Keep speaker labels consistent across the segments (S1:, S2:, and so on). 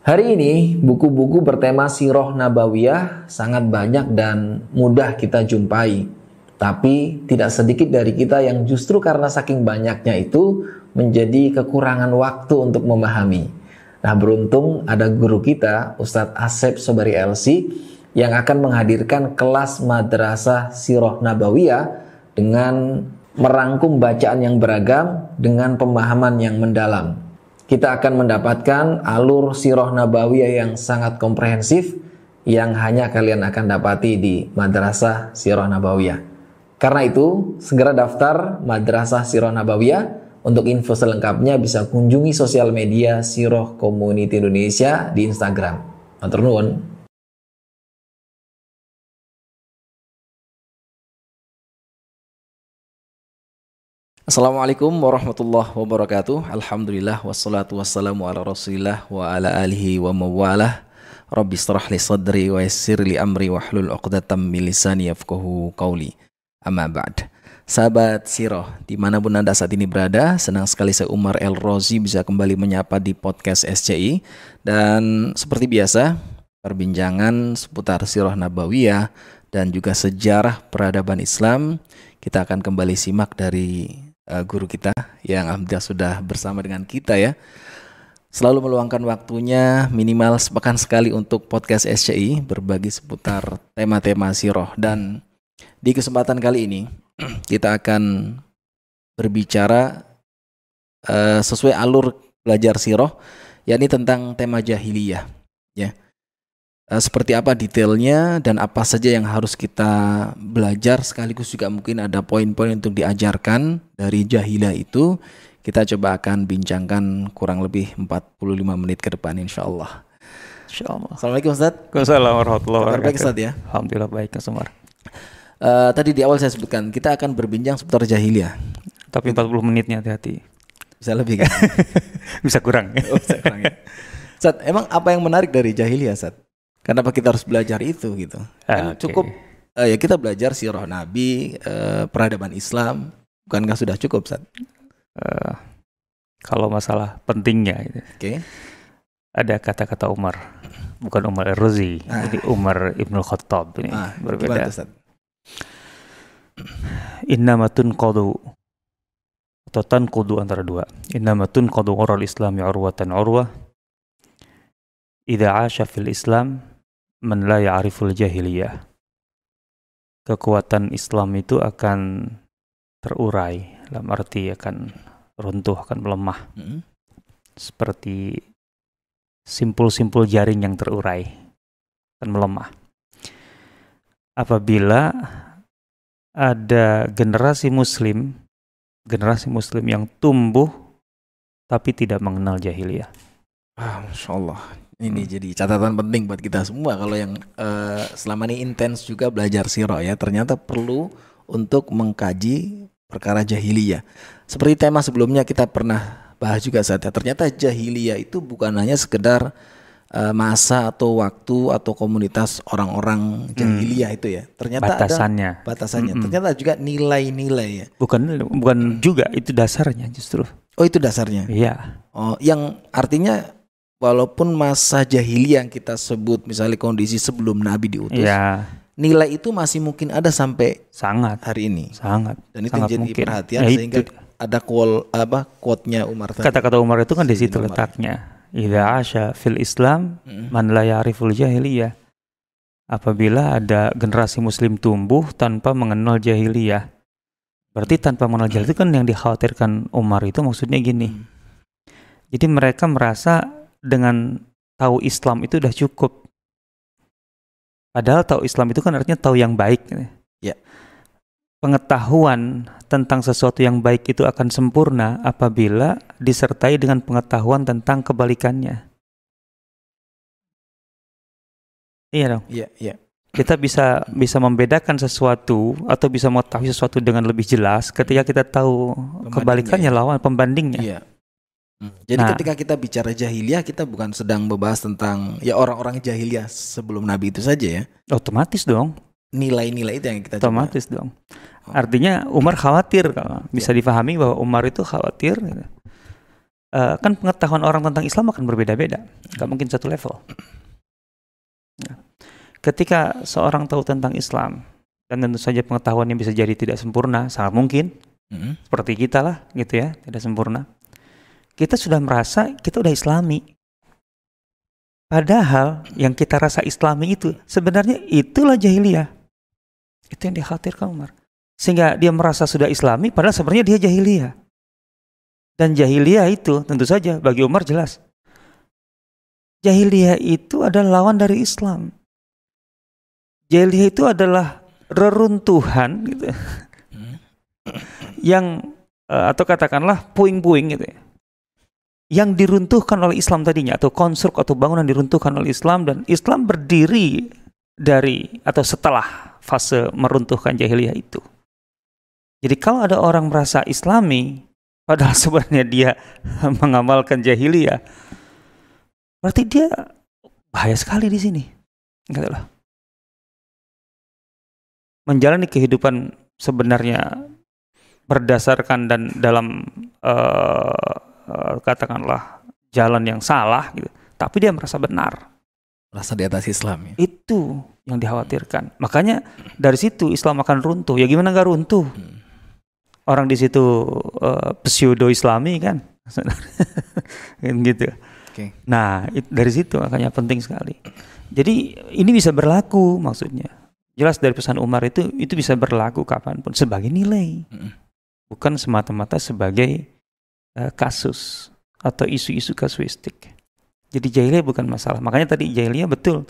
S1: Hari ini buku-buku bertema Siroh Nabawiyah sangat banyak dan mudah kita jumpai. Tapi tidak sedikit dari kita yang justru karena saking banyaknya itu menjadi kekurangan waktu untuk memahami. Nah beruntung ada guru kita Ustadz Asep Sobari LC yang akan menghadirkan kelas madrasah Siroh Nabawiyah dengan merangkum bacaan yang beragam dengan pemahaman yang mendalam. Kita akan mendapatkan alur Siroh Nabawiyah yang sangat komprehensif yang hanya kalian akan dapati di Madrasah Siroh Nabawiyah. Karena itu, segera daftar Madrasah Siroh Nabawiyah. Untuk info selengkapnya bisa kunjungi sosial media Siroh Community Indonesia di Instagram. Matur nuwun. Assalamualaikum warahmatullahi wabarakatuh. Alhamdulillah wassalatu wassalamu ala rasulillah wa ala alihi wa mawalah. Rabbi israh li sadri wa yassir li amri wa hlul uqdatam min lisani yafqahu qawli. Amma ba'd. Sahabat Siroh, di mana pun Anda saat ini berada, senang sekali saya Umar El Rozi bisa kembali menyapa di podcast SCI. Dan seperti biasa, perbincangan seputar Siroh Nabawiyah dan juga sejarah peradaban Islam, kita akan kembali simak dari uh, guru kita yang alhamdulillah sudah bersama dengan kita ya. Selalu meluangkan waktunya minimal sepekan sekali untuk podcast SCI berbagi seputar tema-tema siroh dan di kesempatan kali ini kita akan berbicara uh, sesuai alur belajar siroh yakni tentang tema jahiliyah ya Eh, seperti apa detailnya dan apa saja yang harus kita belajar sekaligus juga mungkin ada poin-poin untuk diajarkan dari jahilah itu kita coba akan bincangkan kurang lebih 45 menit ke depan insya Allah.
S2: Insya Allah.
S1: Assalamualaikum Ustaz.
S2: Waalaikumsalam warahmatullahi
S1: wabarakatuh. baik Ustaz ya?
S2: Alhamdulillah baik Mas Umar.
S1: Uh, tadi di awal saya sebutkan kita akan berbincang seputar jahiliyah.
S2: Tapi 40 menitnya hati-hati.
S1: Bisa lebih kan?
S2: bisa kurang.
S1: oh, bisa kurang ya. Ustaz, emang apa yang menarik dari jahiliyah Ustaz? Kenapa kita harus belajar itu gitu? Kan okay. cukup uh, ya kita belajar sirah Nabi, uh, peradaban Islam, bukankah sudah cukup, Sat? Uh,
S2: kalau masalah pentingnya gitu. Oke. Okay. Ada kata-kata Umar, bukan Umar Ar-Razi, ah. jadi Umar Ibnu Khattab ini ah, berbeda. Innamatun qadu atau tanqudu antara dua. Innamatun qadu ural Islam urwatan urwah. Idza 'asha fil Islam man la ya'riful jahiliyah. Kekuatan Islam itu akan terurai, dalam arti akan runtuh, akan melemah. Mm -hmm. Seperti simpul-simpul jaring yang terurai, akan melemah. Apabila ada generasi muslim, generasi muslim yang tumbuh tapi tidak mengenal jahiliyah.
S1: Ah, Masya Allah. Ini hmm. jadi catatan penting buat kita semua kalau yang uh, selama ini intens juga belajar siro ya ternyata perlu untuk mengkaji perkara jahiliyah. Seperti tema sebelumnya kita pernah bahas juga saat ya, ternyata jahiliyah itu bukan hanya sekedar uh, masa atau waktu atau komunitas orang-orang hmm. jahiliyah hmm. itu ya. Ternyata
S2: batasannya.
S1: ada batasannya. Hmm. Ternyata juga nilai-nilai ya.
S2: Bukan bukan juga itu dasarnya justru.
S1: Oh itu dasarnya.
S2: Iya.
S1: Oh yang artinya walaupun masa jahiliyah yang kita sebut misalnya kondisi sebelum Nabi diutus,
S2: ya.
S1: nilai itu masih mungkin ada sampai
S2: sangat
S1: hari ini.
S2: Sangat.
S1: Dan itu
S2: sangat
S1: jadi
S2: mungkin.
S1: perhatian ya, sehingga itu. ada quote apa quote-nya Umar
S2: Kata-kata Umar itu kan di situ letaknya. Idza asya fil Islam hmm. man la ya'riful jahiliyah. Apabila ada generasi muslim tumbuh tanpa mengenal jahiliyah. Berarti tanpa mengenal jahiliyah itu kan yang dikhawatirkan Umar itu maksudnya gini. Hmm. Jadi mereka merasa dengan tahu Islam itu udah cukup. Padahal tahu Islam itu kan artinya tahu yang baik.
S1: Ya.
S2: Pengetahuan tentang sesuatu yang baik itu akan sempurna apabila disertai dengan pengetahuan tentang kebalikannya. Iya dong.
S1: Iya, iya.
S2: Kita bisa bisa membedakan sesuatu atau bisa mengetahui sesuatu dengan lebih jelas ketika kita tahu kebalikannya ya. lawan pembandingnya.
S1: Iya. Hmm. Jadi nah, ketika kita bicara jahiliyah kita bukan sedang membahas tentang ya orang-orang jahiliyah sebelum Nabi itu saja ya.
S2: Otomatis dong.
S1: Nilai-nilai itu yang kita
S2: Otomatis coba. dong. Oh. Artinya Umar khawatir kalau bisa ya. difahami bahwa Umar itu khawatir uh, kan pengetahuan orang tentang Islam akan berbeda-beda, nggak mungkin satu level. Nah, ketika seorang tahu tentang Islam dan tentu saja pengetahuannya bisa jadi tidak sempurna, sangat mungkin mm-hmm. seperti kita lah, gitu ya, tidak sempurna. Kita sudah merasa kita udah Islami. Padahal yang kita rasa Islami itu sebenarnya itulah jahiliyah. Itu yang dikhawatirkan Umar. Sehingga dia merasa sudah Islami, padahal sebenarnya dia jahiliyah. Dan jahiliyah itu tentu saja bagi Umar jelas. Jahiliyah itu adalah lawan dari Islam. Jahiliyah itu adalah reruntuhan gitu. yang eh, atau katakanlah puing-puing gitu ya. Yang diruntuhkan oleh Islam tadinya atau konstruk atau bangunan diruntuhkan oleh Islam dan Islam berdiri dari atau setelah fase meruntuhkan jahiliyah itu. Jadi kalau ada orang merasa Islami padahal sebenarnya dia mengamalkan jahiliyah, berarti dia bahaya sekali di sini. Enggak lah menjalani kehidupan sebenarnya berdasarkan dan dalam uh, katakanlah jalan yang salah gitu. Tapi dia merasa benar.
S1: Merasa di atas Islam ya?
S2: itu yang dikhawatirkan. Makanya dari situ Islam akan runtuh. Ya gimana nggak runtuh? Hmm. orang di situ uh, pseudo Islami kan gitu. Okay. nah dari situ makanya penting sekali. Jadi ini bisa berlaku maksudnya. Jelas dari pesan Umar itu itu bisa berlaku kapan pun sebagai nilai, bukan semata-mata sebagai uh, kasus atau isu-isu kasuistik. Jadi jahiliyah bukan masalah. Makanya tadi jahiliyah betul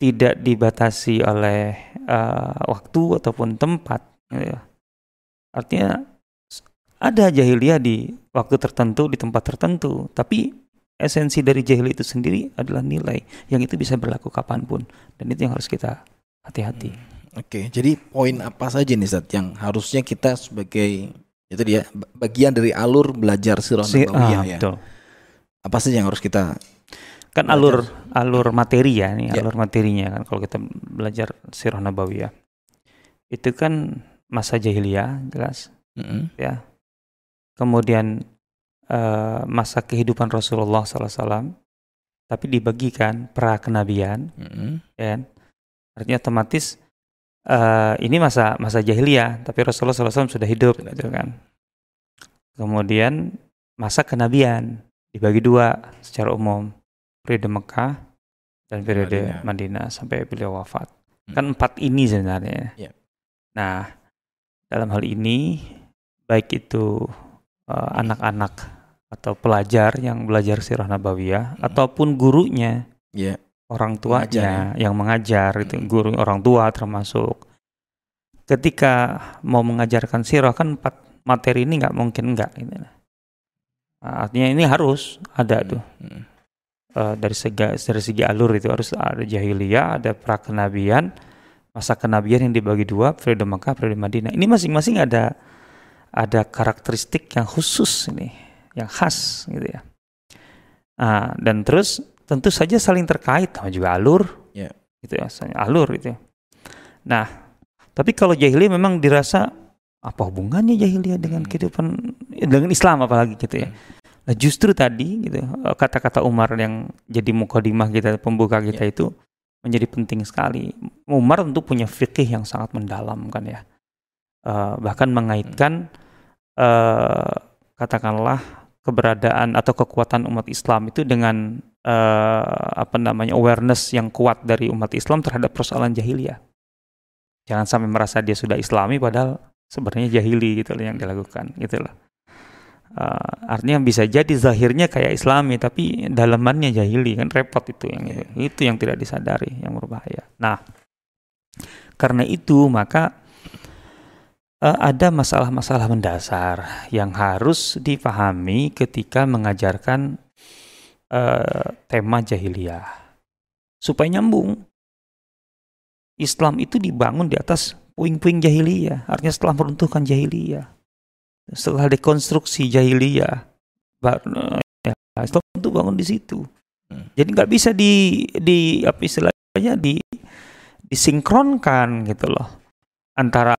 S2: tidak dibatasi oleh uh, waktu ataupun tempat. Ya. Artinya ada jahiliyah di waktu tertentu, di tempat tertentu, tapi esensi dari jahiliyah itu sendiri adalah nilai yang itu bisa berlaku kapan pun dan itu yang harus kita hati-hati. Hmm.
S1: Oke, jadi poin apa saja nih Zat yang harusnya kita sebagai itu dia bagian dari alur belajar sirah si, ah, ya. Betul. Apa saja yang harus kita
S2: kan belajar? alur alur materi ya nih, ya. alur materinya kan kalau kita belajar sirah nabawiyah. Itu kan masa jahiliyah jelas. Mm -hmm. Ya. Kemudian uh, masa kehidupan Rasulullah SAW tapi dibagikan pra kenabian, mm -hmm. ya kan? Artinya otomatis uh, ini masa masa jahiliyah, tapi Rasulullah SAW sudah hidup, gitu kan. Kemudian masa kenabian dibagi dua secara umum, periode Mekah dan periode Madinah, Madinah sampai beliau wafat. Hmm. Kan empat ini sebenarnya. Yeah. Nah, dalam hal ini baik itu uh, anak-anak atau pelajar yang belajar sirah nabawiyah hmm. ataupun gurunya. Yeah orang tuanya mengajar, ya? yang mengajar itu hmm. guru orang tua termasuk ketika mau mengajarkan sirah kan empat materi ini nggak mungkin enggak gitu. Nah, artinya ini harus ada hmm. tuh uh, dari segi dari segi alur itu harus ada jahiliyah ada prakenabian masa kenabian yang dibagi dua periode Makkah periode Madinah ini masing-masing ada ada karakteristik yang khusus ini yang khas gitu ya uh, dan terus tentu saja saling terkait sama juga alur yeah. gitu ya alur gitu ya. nah tapi kalau jahiliyah memang dirasa apa hubungannya jahiliyah dengan hmm. kehidupan dengan Islam apalagi gitu ya nah, justru tadi gitu eh, kata-kata Umar yang jadi mukadimah kita pembuka kita yeah. itu menjadi penting sekali Umar tentu punya fikih yang sangat mendalam kan ya uh, bahkan mengaitkan uh, katakanlah keberadaan atau kekuatan umat Islam itu dengan uh, apa namanya awareness yang kuat dari umat Islam terhadap persoalan jahiliyah. Jangan sampai merasa dia sudah Islami padahal sebenarnya jahili gitu loh yang dilakukan gitu loh. Uh, artinya bisa jadi zahirnya kayak Islami tapi dalamannya jahili kan repot itu yang itu, itu yang tidak disadari yang berbahaya. Nah, karena itu maka uh, ada masalah-masalah mendasar yang harus dipahami ketika mengajarkan uh, tema jahiliyah supaya nyambung. Islam itu dibangun di atas puing-puing jahiliyah, artinya setelah meruntuhkan jahiliyah, setelah dekonstruksi jahiliyah, ya, Islam itu bangun di situ. Hmm. Jadi nggak bisa di di apa istilahnya di disinkronkan gitu loh antara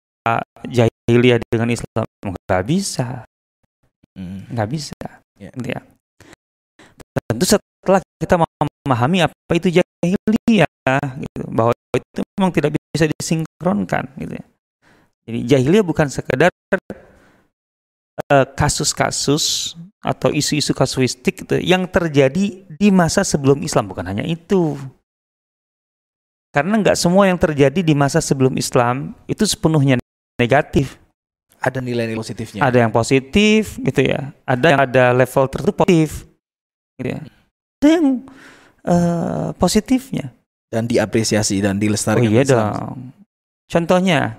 S2: jahiliyah dengan Islam nggak bisa, hmm. nggak bisa. Yeah. Ya. Tentu setelah kita memahami apa itu jahiliyah, gitu, bahwa itu memang tidak bisa disinkronkan, gitu ya. Jadi jahiliyah bukan sekedar eh, kasus-kasus uh, atau isu-isu kasuistik gitu, yang terjadi di masa sebelum Islam, bukan hanya itu. Karena nggak semua yang terjadi di masa sebelum Islam itu sepenuhnya negatif.
S1: Ada nilai-nilai positifnya.
S2: Ada yang positif gitu ya. Ada yang ada level tertentu positif. Gitu ya. Ada yang uh, positifnya.
S1: Dan diapresiasi dan dilestarikan.
S2: Oh iya dong. Contohnya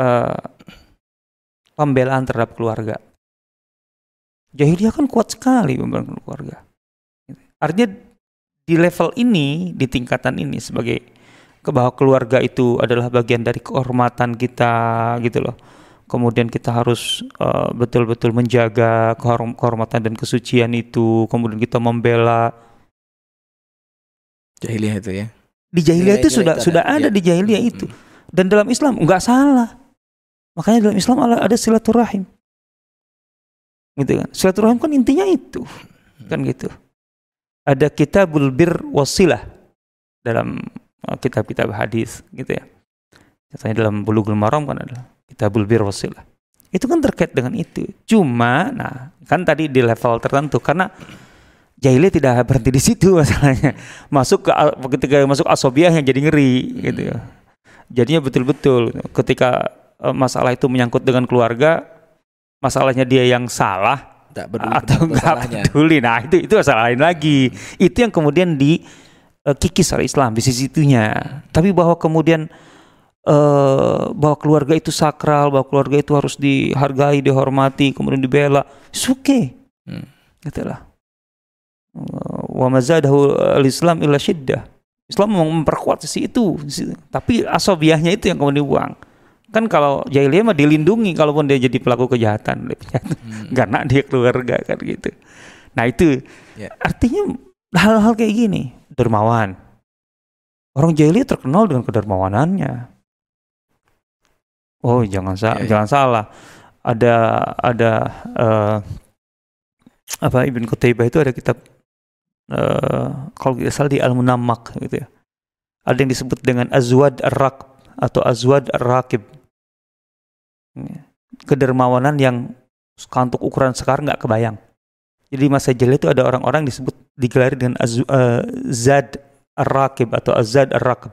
S2: uh, pembelaan terhadap keluarga. Jahiliyah kan kuat sekali pembelaan keluarga. Artinya di level ini, di tingkatan ini sebagai bahwa keluarga itu adalah bagian dari kehormatan kita gitu loh. Kemudian kita harus uh, betul-betul menjaga kehormatan dan kesucian itu. Kemudian kita membela
S1: jahiliyah itu ya.
S2: Di jahiliyah itu sudah sudah ada, ada di jahiliyah itu. Dan dalam Islam nggak salah. Makanya dalam Islam ada silaturahim. Gitu kan. Silaturahim kan intinya itu. Kan gitu ada kitabul bir wasilah dalam uh, kitab-kitab hadis gitu ya. Contohnya dalam Bulughul Maram kan ada kitabul bir wasilah. Itu kan terkait dengan itu. Cuma nah kan tadi di level tertentu karena jahiliyah tidak berhenti di situ masalahnya. Masuk ke ketika masuk asobiah yang jadi ngeri gitu ya. Jadinya betul-betul ketika uh, masalah itu menyangkut dengan keluarga, masalahnya dia yang salah,
S1: tak peduli
S2: atau nggak peduli. Nah itu itu masalah lain lagi. Itu yang kemudian di uh, kikis oleh Islam di sisi itunya. Tapi bahwa kemudian uh, bahwa keluarga itu sakral, bahwa keluarga itu harus dihargai, dihormati, kemudian dibela, okay. hmm. Itulah. Wa mazadahu al-Islam illa syiddah. Islam memperkuat sisi itu, tapi asobiahnya itu yang kemudian dibuang kan kalau jahiliyah mah dilindungi kalaupun dia jadi pelaku kejahatan hmm. karena dia keluarga kan gitu nah itu yeah. artinya hal-hal kayak gini dermawan orang jahiliyah terkenal dengan kedermawanannya oh jangan sa yeah, yeah. jangan salah ada ada uh, apa Ibn Qutaibah itu ada kitab uh, kalau tidak salah di Al-Munammak gitu ya ada yang disebut dengan Azwad Ar-Raqb atau Azwad Ar-Raqib kedermawanan yang untuk ukuran sekarang nggak kebayang. Jadi masa jahiliyah itu ada orang-orang disebut digelar dengan az, uh, zad ar-rakib atau azad ar-rakib.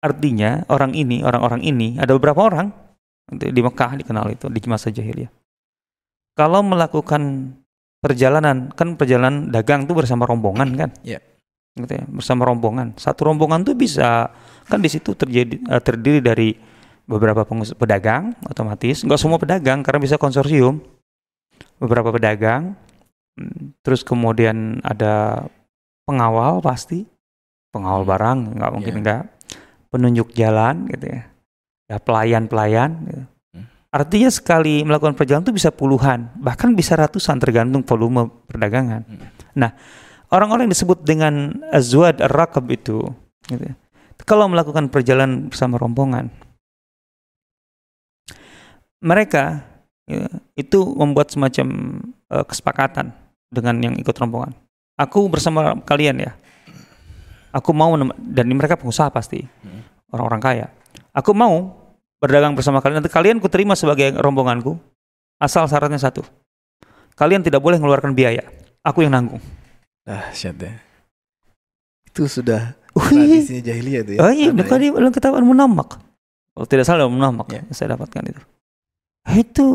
S2: Artinya orang ini, orang-orang ini ada beberapa orang di Mekah dikenal itu di masa jahiliyah. Kalau melakukan perjalanan, kan perjalanan dagang itu bersama rombongan kan?
S1: Yeah.
S2: Gitu ya, bersama rombongan. Satu rombongan tuh bisa kan di situ terjadi uh, terdiri dari beberapa pedagang otomatis nggak semua pedagang karena bisa konsorsium beberapa pedagang terus kemudian ada pengawal pasti pengawal hmm. barang nggak mungkin yeah. enggak penunjuk jalan gitu ya ya pelayan pelayan gitu. Hmm. artinya sekali melakukan perjalanan itu bisa puluhan bahkan bisa ratusan tergantung volume perdagangan nah orang-orang yang disebut dengan azwad ar-rakab itu gitu ya. kalau melakukan perjalanan bersama rombongan mereka ya, itu membuat semacam uh, kesepakatan dengan yang ikut rombongan. Aku bersama kalian ya. Aku mau dan mereka pengusaha pasti hmm. orang-orang kaya. Aku mau berdagang bersama kalian. Nanti kalian kuterima sebagai rombonganku. Asal syaratnya satu. Kalian tidak boleh mengeluarkan biaya. Aku yang nanggung.
S1: Ah, ya. Itu sudah tradisinya jahiliyah itu ya.
S2: Oh iya, tadi ya? dalam ketahuan munamak. Oh, tidak salah munamak. Ya. Saya dapatkan itu itu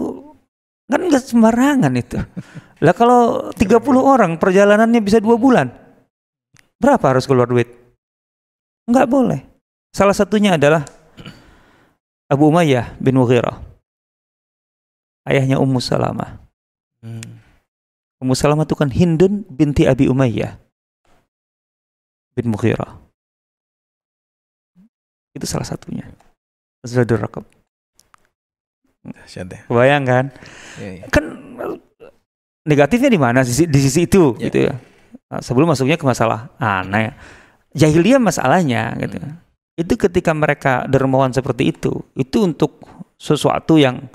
S2: kan nggak sembarangan itu. lah kalau 30 orang perjalanannya bisa dua bulan, berapa harus keluar duit? Nggak boleh. Salah satunya adalah Abu Umayyah bin Mughirah. Ayahnya Ummu Salamah. Hmm. Ummu Salamah itu kan Hindun binti Abi Umayyah bin Mughirah. Itu salah satunya. Zadur Rakab. Bayang kan? Ya, ya. Kan negatifnya di mana di, di sisi itu ya. gitu ya. Nah, sebelum masuknya ke masalah aneh. Jahiliyah masalahnya gitu. Hmm. Itu ketika mereka dermawan seperti itu, itu untuk sesuatu yang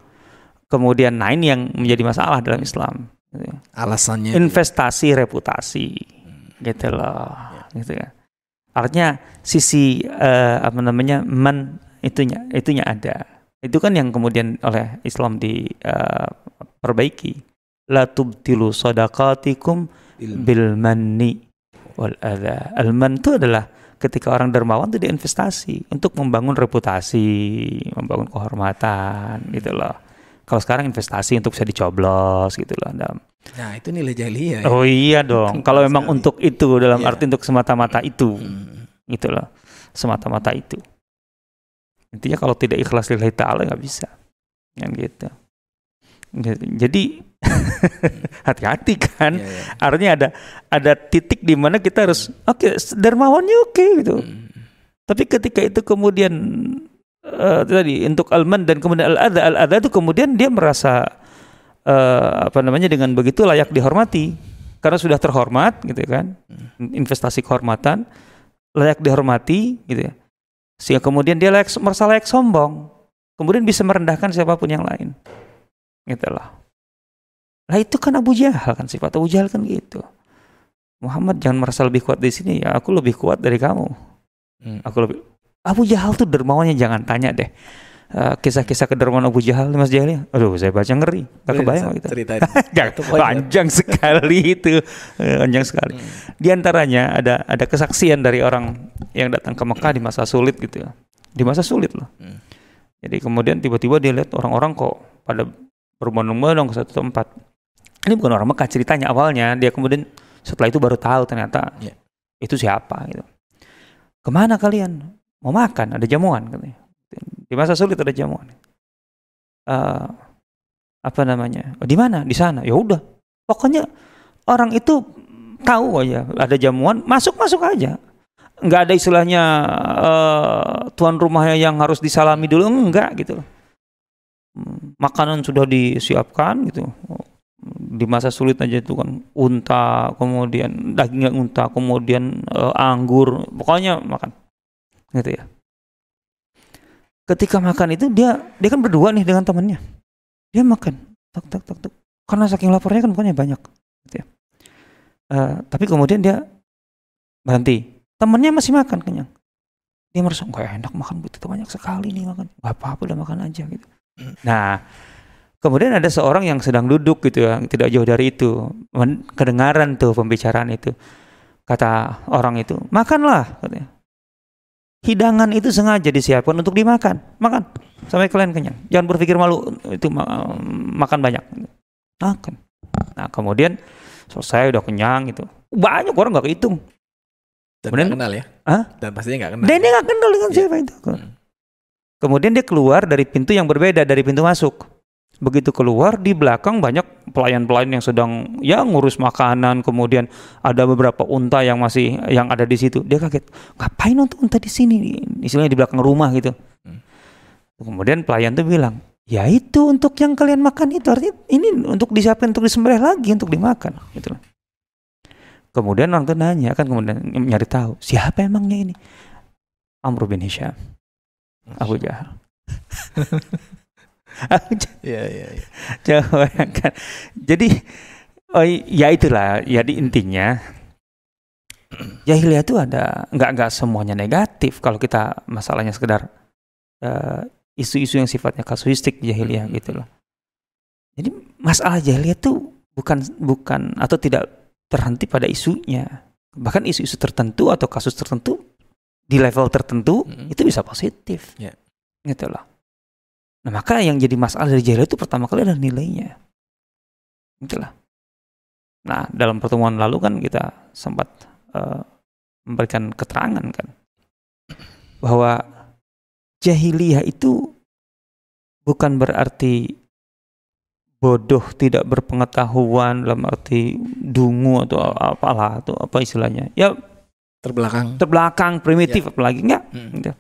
S2: Kemudian ini yang menjadi masalah dalam Islam. Gitu. ya.
S1: Alasannya
S2: Investasi reputasi, gitu loh, gitu kan. Artinya sisi eh, apa namanya man itunya itunya ada. Itu kan yang kemudian oleh Islam diperbaiki. La tubtilu sadaqatikum. Bil manni wal adha. Al man itu adalah ketika orang dermawan itu diinvestasi untuk membangun reputasi, membangun kehormatan gitu loh. Kalau sekarang investasi untuk bisa dicoblos gitu loh. Dalam-
S1: Nah, itu nilai jahiliyah. ya.
S2: Oh iya dong. Kalau memang untuk itu dalam
S1: Iya.
S2: arti untuk semata-mata itu
S1: Hmm.
S2: gitu loh. Semata-mata itu. Intinya kalau tidak ikhlas lillahi ta'ala nggak bisa. Yang. Gitu. Jadi hati-hati kan.
S1: Iya, iya.
S2: Artinya ada ada titik di mana kita harus oke dermawannya oke gitu.
S1: Hmm.
S2: Tapi ketika itu kemudian eh, tadi untuk alman dan kemudian al adha al adha itu kemudian dia merasa eh, apa namanya dengan begitu layak dihormati karena sudah terhormat gitu kan investasi kehormatan layak dihormati gitu ya sehingga kemudian dia layak merasa layak sombong kemudian bisa merendahkan siapa pun yang lain gitu loh lah itu kan Abu Jahal kan sifat Abu Jahal kan gitu. Muhammad jangan merasa lebih kuat di sini ya aku lebih kuat dari kamu.
S1: Hmm.
S2: aku lebih Abu Jahal tuh dermawannya jangan tanya deh. Eh, kisah-kisah kedermawan Abu Jahal Mas Jahal ya. Aduh saya baca ngeri. Gak kebayang gitu.
S1: Ceritain.
S2: Gak,
S1: Itu poin,
S2: panjang sekali itu. Eh, panjang sekali.
S1: Hmm.
S2: di antaranya ada ada kesaksian dari orang yang datang ke Mekah di masa sulit gitu ya. Di masa sulit loh.
S1: Hmm.
S2: jadi kemudian tiba-tiba dia lihat orang-orang kok pada berbondong-bondong ke satu tempat ini bukan orang Mekah ceritanya awalnya. Dia kemudian setelah itu baru tahu ternyata
S1: Iya.
S2: itu siapa gitu. Ke mana kalian? Mau makan? Ada jamuan katanya. Di masa sulit ada jamuan. Eh, apa namanya? "Oh, di mana? Di sana. Ya udah. Pokoknya orang itu tahu aja ada jamuan masuk masuk aja. Nggak ada istilahnya eh, tuan rumahnya yang harus disalami dulu enggak gitu. Hmm, makanan sudah disiapkan gitu di masa sulit aja itu kan. Unta kemudian dagingnya unta kemudian eh, anggur pokoknya makan. Gitu ya. Ketika makan itu dia dia kan berdua nih dengan temannya dia makan. Tak tak tak tak. Karena saking laparnya kan bukannya banyak. Gitu ya. Eh, tapi kemudian dia berhenti. Temannya masih makan kenyang. Dia merasa nggak enak makan begitu banyak sekali nih makan. Nggak apa-apa udah makan aja gitu. Nah kemudian ada seorang yang sedang duduk gitu ya tidak jauh dari itu kedengaran tuh pembicaraan itu kata orang itu makanlah katanya hidangan itu sengaja disiapkan untuk dimakan makan sampai kalian kenyang jangan berpikir malu itu ma- makan banyak makan nah kemudian selesai udah kenyang gitu banyak orang nggak kehitung
S1: Dan
S2: Kemudian-
S1: kenal ya?
S2: Hah?
S1: Dan pastinya nggak kenal.
S2: dan dia nggak kenal dengan
S1: Iya.
S2: siapa itu
S1: Hmm.
S2: kemudian dia keluar dari pintu yang berbeda dari pintu masuk begitu keluar di belakang banyak pelayan-pelayan yang sedang ya ngurus makanan kemudian ada beberapa unta yang masih yang ada di situ. Dia kaget ngapain untuk unta di sini? Istilahnya di belakang rumah gitu.
S1: Hmm.
S2: kemudian pelayan tuh bilang ya itu untuk yang kalian makan itu artinya ini untuk disiapkan untuk disembelih lagi untuk dimakan gitu kemudian orang tuh nanya kan kemudian nyari tahu siapa emangnya ini? Amr bin Hisham. Abu Jahal
S1: Iya, iya, iya.
S2: Coba bayangkan. Jadi oh, ya itulah ya di intinya jahiliyah itu ada nggak nggak semuanya negatif kalau kita masalahnya sekedar eh, isu-isu yang sifatnya kasuistik jahiliyah gitu loh. Jadi masalah jahiliyah itu bukan bukan atau tidak terhenti pada isunya. Bahkan isu-isu tertentu atau kasus tertentu di level tertentu
S1: Mm.
S2: itu bisa positif.
S1: Ya.
S2: Gitu loh. Nah, maka yang jadi masalah dari jahiliyah itu pertama kali adalah nilainya. Itulah. Nah, dalam pertemuan lalu kan kita sempat eh, memberikan keterangan kan bahwa jahiliyah itu bukan berarti bodoh tidak berpengetahuan dalam arti dungu atau apalah atau apa istilahnya ya
S1: Terbelakang.
S2: terbelakang primitif apalagi enggak
S1: Hmm.
S2: gitu.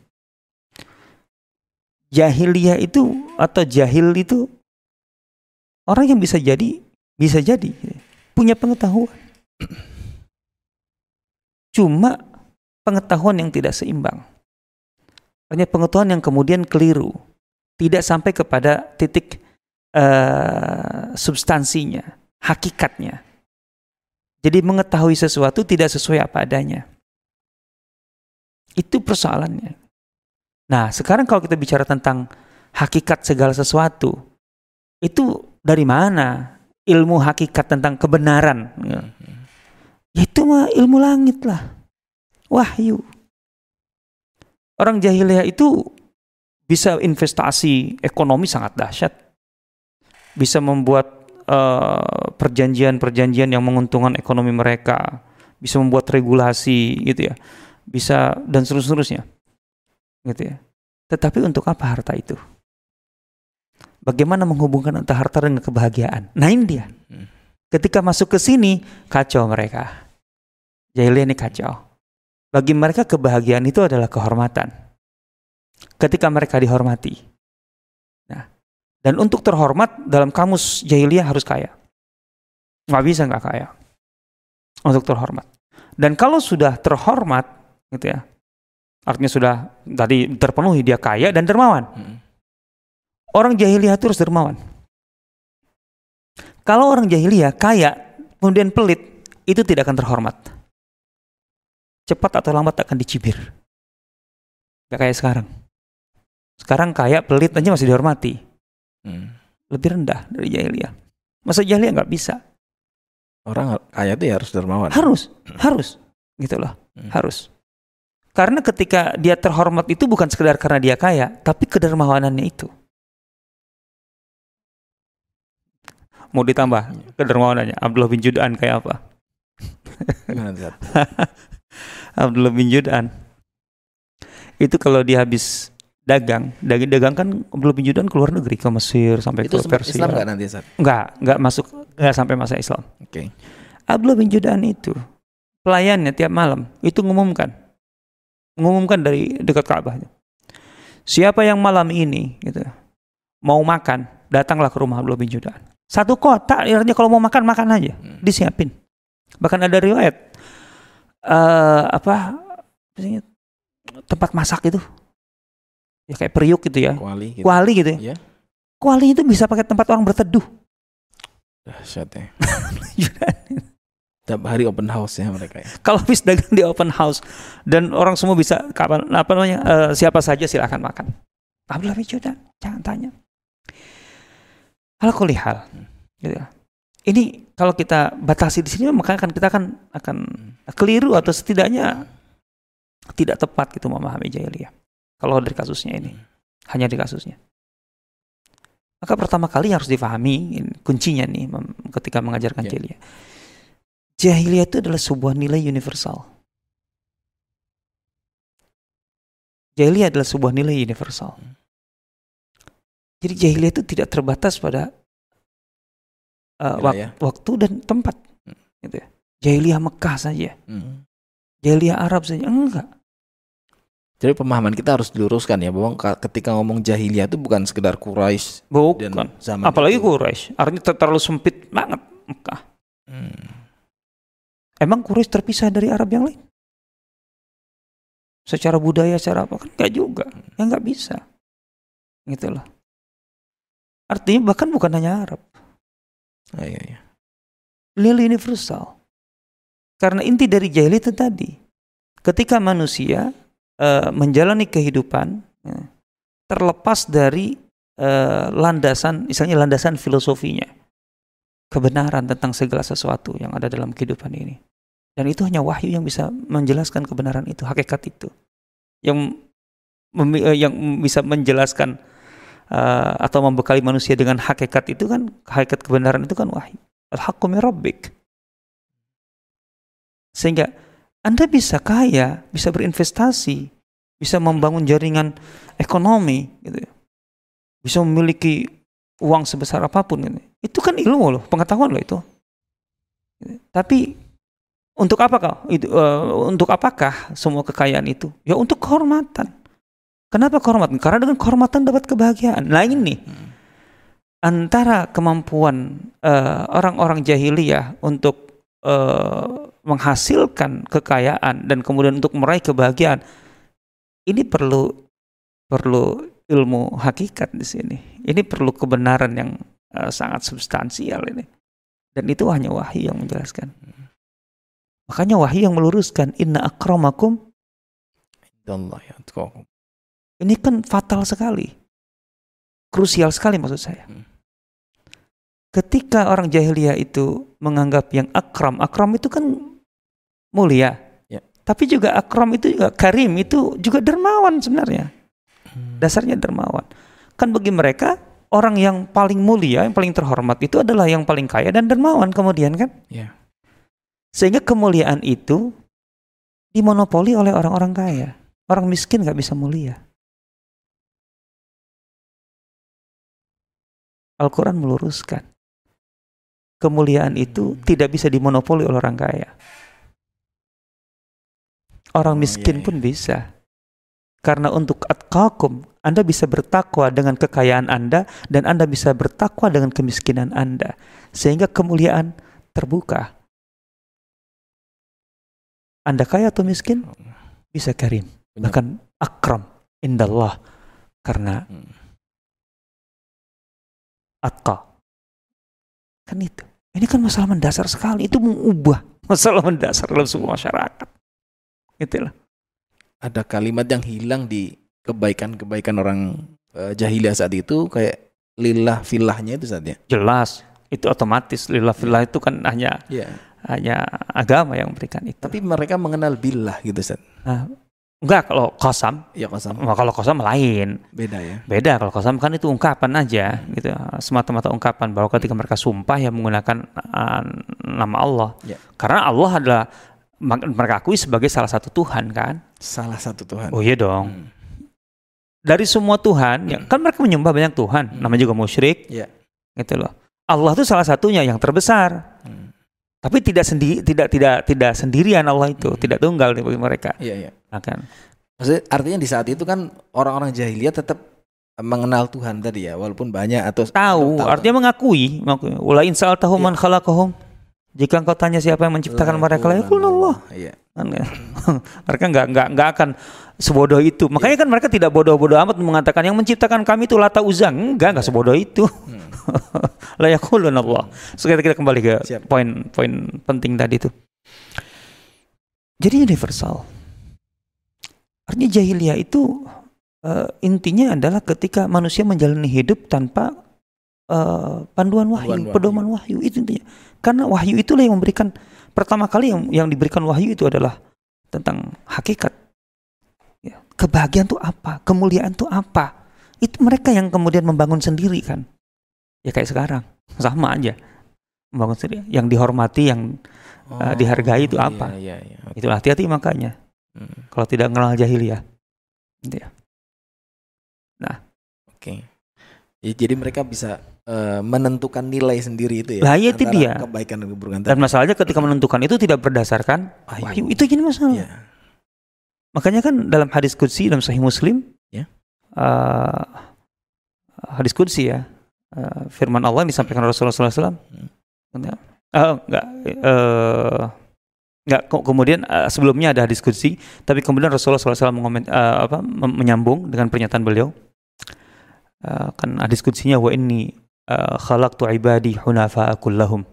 S2: Jahiliyah itu atau jahil itu orang yang bisa jadi bisa jadi punya pengetahuan. Cuma pengetahuan yang tidak seimbang. Hanya pengetahuan yang kemudian keliru. Tidak sampai kepada titik uh, substansinya, hakikatnya. Jadi mengetahui sesuatu tidak sesuai apa adanya. Itu persoalannya. Nah, sekarang kalau kita bicara tentang hakikat segala sesuatu, itu dari mana ilmu hakikat tentang kebenaran? Ya, itu mah ilmu langit lah. Wahyu. Orang jahiliyah itu bisa investasi ekonomi sangat dahsyat. Bisa membuat Eh, perjanjian-perjanjian uh, yang menguntungkan ekonomi mereka, bisa membuat regulasi gitu ya, bisa dan seterusnya, gitu ya. Tetapi untuk apa harta itu? Bagaimana menghubungkan antara harta dengan kebahagiaan? Nah ini dia. Hmm. Ketika masuk ke sini kacau mereka. Jahiliyah ini kacau. Bagi mereka kebahagiaan itu adalah kehormatan. Ketika mereka dihormati, dan untuk terhormat dalam kamus jahiliyah harus kaya. Nggak bisa nggak kaya. Untuk terhormat. Dan kalau sudah terhormat, gitu ya, artinya sudah tadi terpenuhi dia kaya dan dermawan. Hmm. Orang jahiliyah itu harus dermawan. Kalau orang jahiliyah kaya, kemudian pelit, itu tidak akan terhormat. Cepat atau lambat akan dicibir. Gak kayak sekarang. Sekarang kaya, pelit aja masih dihormati hmm. lebih rendah dari jahiliyah. Masa jahiliyah nggak bisa?
S1: Orang kaya itu ya harus dermawan.
S2: Harus, harus, gitulah, hmm. harus. Karena ketika dia terhormat itu bukan sekedar karena dia kaya, tapi kedermawanannya itu. Mau ditambah iya. kedermawanannya, Abdullah bin Judan kayak apa? Abdullah bin Judan itu kalau dia habis dagang, dagang dagang kan belum pinjudan ke luar negeri ke Mesir sampai
S1: itu
S2: ke Persia.
S1: Islam nggak nanti saat?
S2: Nggak, nggak masuk, nggak sampai masa Islam.
S1: Oke. Okay.
S2: Abdullah bin Judan itu pelayannya tiap malam itu mengumumkan, mengumumkan dari dekat Ka'bah. Siapa yang malam ini gitu mau makan, datanglah ke rumah Abdullah bin Judan. Satu kota, artinya kalau mau makan makan aja, hmm. disiapin. Bahkan ada riwayat uh, apa tempat masak itu ya kayak periuk gitu ya.
S1: Kuali gitu.
S2: Kuali gitu ya. ya. Kuali itu bisa pakai tempat orang berteduh.
S1: Dahsyat ya. Tiap hari open house ya mereka ya.
S2: Kalau bis dagang di open house dan orang semua bisa kapan apa namanya uh, siapa saja silahkan makan. Abdullah bin Judan, jangan tanya. Hal kulihal. Hmm. Gitu. Ya. Ini kalau kita batasi di sini maka akan kita akan akan keliru atau setidaknya tidak tepat gitu memahami jahiliyah. Kalau dari kasusnya ini, hanya di kasusnya. Maka pertama kali harus difahami kuncinya nih ketika mengajarkan yeah. jahiliyah. Jahiliyah itu adalah sebuah nilai universal. Jahiliyah adalah sebuah nilai universal. Jadi jahiliyah itu tidak terbatas pada uh, wak waktu dan tempat. Hmm. Gitu ya. Jahiliyah Mekah saja. Hmm. Jahiliyah Arab saja. Enggak.
S1: Jadi pemahaman kita harus diluruskan ya bahwa ketika ngomong jahiliyah itu bukan sekedar Quraisy
S2: bukan. dan zaman apalagi Quraisy artinya terlalu sempit banget Mekah. Hmm. Emang Quraisy terpisah dari Arab yang lain? Secara budaya, secara apa kan enggak juga, ya enggak bisa, gitu loh. Artinya bahkan bukan hanya Arab.
S1: Oh, iya, iya.
S2: Nilai universal. Karena inti dari jahiliyah itu tadi, ketika manusia uh, menjalani kehidupan ya, terlepas dari uh, landasan, misalnya landasan filosofinya, kebenaran tentang segala sesuatu yang ada dalam kehidupan ini. Dan itu hanya wahyu yang bisa menjelaskan kebenaran itu, hakikat itu, yang uh, yang bisa menjelaskan uh, atau membekali manusia dengan hakikat itu kan, hakikat kebenaran itu kan wahyu. Al-haqqu rabbik. Sehingga anda bisa kaya, bisa berinvestasi, bisa membangun jaringan ekonomi, gitu ya. bisa memiliki uang sebesar apa pun. Gitu. Itu kan ilmu loh, pengetahuan loh itu. Tapi untuk apakah itu uh, untuk apakah semua kekayaan itu? Ya untuk kehormatan. Kenapa kehormatan? Karena dengan kehormatan dapat kebahagiaan. Nah ini hmm. antara kemampuan eh, orang-orang uh, jahiliyah untuk uh, menghasilkan kekayaan dan kemudian untuk meraih kebahagiaan ini perlu perlu ilmu hakikat di sini. Ini perlu kebenaran yang uh, sangat substansial ini. Dan itu hanya wahyu yang menjelaskan. Makanya wahyu yang meluruskan inna akramakum ini kan fatal sekali. Krusial sekali maksud saya. Hmm. Ketika orang jahiliyah itu menganggap yang akram, akram itu kan mulia. Ya. Tapi juga akram itu juga karim, itu juga dermawan sebenarnya. Hmm. Dasarnya dermawan. Kan bagi mereka orang yang paling mulia, yang paling terhormat itu adalah yang paling kaya dan dermawan kemudian kan? Ya. Sehingga kemuliaan itu dimonopoli oleh orang-orang kaya. Orang miskin nggak bisa mulia. Al-Quran meluruskan. Kemuliaan itu tidak bisa dimonopoli oleh orang kaya. Orang oh, miskin iya, iya. pun bisa. Karena untuk atqakum, Anda bisa bertakwa dengan kekayaan Anda dan Anda bisa bertakwa dengan kemiskinan Anda. Sehingga kemuliaan terbuka. Anda kaya atau miskin? Bisa karim bahkan akram indallah karena hmm. atka kan itu ini kan masalah mendasar sekali itu mengubah masalah mendasar dalam semua masyarakat itulah
S1: ada kalimat yang hilang di kebaikan-kebaikan orang uh, jahiliyah saat itu kayak lillah filahnya itu saatnya
S2: jelas itu otomatis lillah filah itu kan hanya yeah. hanya agama yang memberikan itu
S1: tapi mereka mengenal billah gitu Ustaz. Nah,
S2: Enggak kalau kosam.
S1: Ya kosam.
S2: Nah, kalau kosam lain.
S1: Beda ya.
S2: Beda kalau kosam kan itu ungkapan aja hmm. gitu. Semata-mata ungkapan bahwa ketika mereka sumpah yang menggunakan uh, nama Allah. Ya. Karena Allah adalah mereka akui sebagai salah satu Tuhan kan.
S1: Salah satu Tuhan.
S2: Oh iya dong. Hmm. Dari semua Tuhan, ya, hmm. ya, kan mereka menyembah banyak Tuhan, hmm. namanya juga musyrik. Ya. Gitu loh. Allah itu salah satunya yang terbesar. Hmm. Tapi tidak sendiri, tidak tidak tidak sendirian Allah itu, hmm. tidak tunggal bagi mereka.
S1: Iya, iya. Akan. Maksudnya artinya di saat itu kan orang-orang jahiliyah tetap mengenal Tuhan tadi ya, walaupun banyak atau
S2: tahu, tahu artinya mengakui, mengakui. Insal tahu man iya. khalaqahum. Jika engkau tanya siapa yang menciptakan La mereka, ya Allah. Iya. Kan ya. mereka nggak nggak nggak akan sebodoh itu. Makanya iya. kan mereka tidak bodoh-bodoh amat mengatakan yang menciptakan kami itu Lata Uzang. Enggak, enggak sebodoh itu. Hmm. la Allah. Sekarang kita kembali ke poin-poin penting tadi itu. Jadi universal. Artinya jahiliyah itu uh, intinya adalah ketika manusia menjalani hidup tanpa uh, panduan wahyu, panduan pedoman wahyu. wahyu itu intinya. Karena wahyu itulah yang memberikan pertama kali yang yang diberikan wahyu itu adalah tentang hakikat. Ya, kebahagiaan itu apa? Kemuliaan itu apa? Itu mereka yang kemudian membangun sendiri kan ya kayak sekarang sama aja membangun sendiri yang dihormati yang eh, oh, uh, dihargai itu iya, apa iya, iya, okay. itu hati-hati makanya hmm. kalau tidak mengenal jahiliyah gitu ya nah
S1: oke okay. Ya, jadi mereka bisa uh, menentukan nilai sendiri itu ya
S2: lah itu dia
S1: kebaikan dan keburukan
S2: dan masalahnya ketika menentukan itu tidak berdasarkan wahyu, itu jadi masalah yeah. makanya kan dalam hadis kudsi dalam sahih muslim. Ya. uh, hadis kudsi ya uh, firman Allah yang disampaikan Rasulullah SAW. Hmm. Uh, enggak, uh, enggak kemudian uh, sebelumnya ada diskusi, tapi kemudian Rasulullah SAW mengoment, uh, apa, menyambung dengan pernyataan beliau. Uh, kan diskusinya wa inni uh, khalaqtu ibadi hunafa kullahum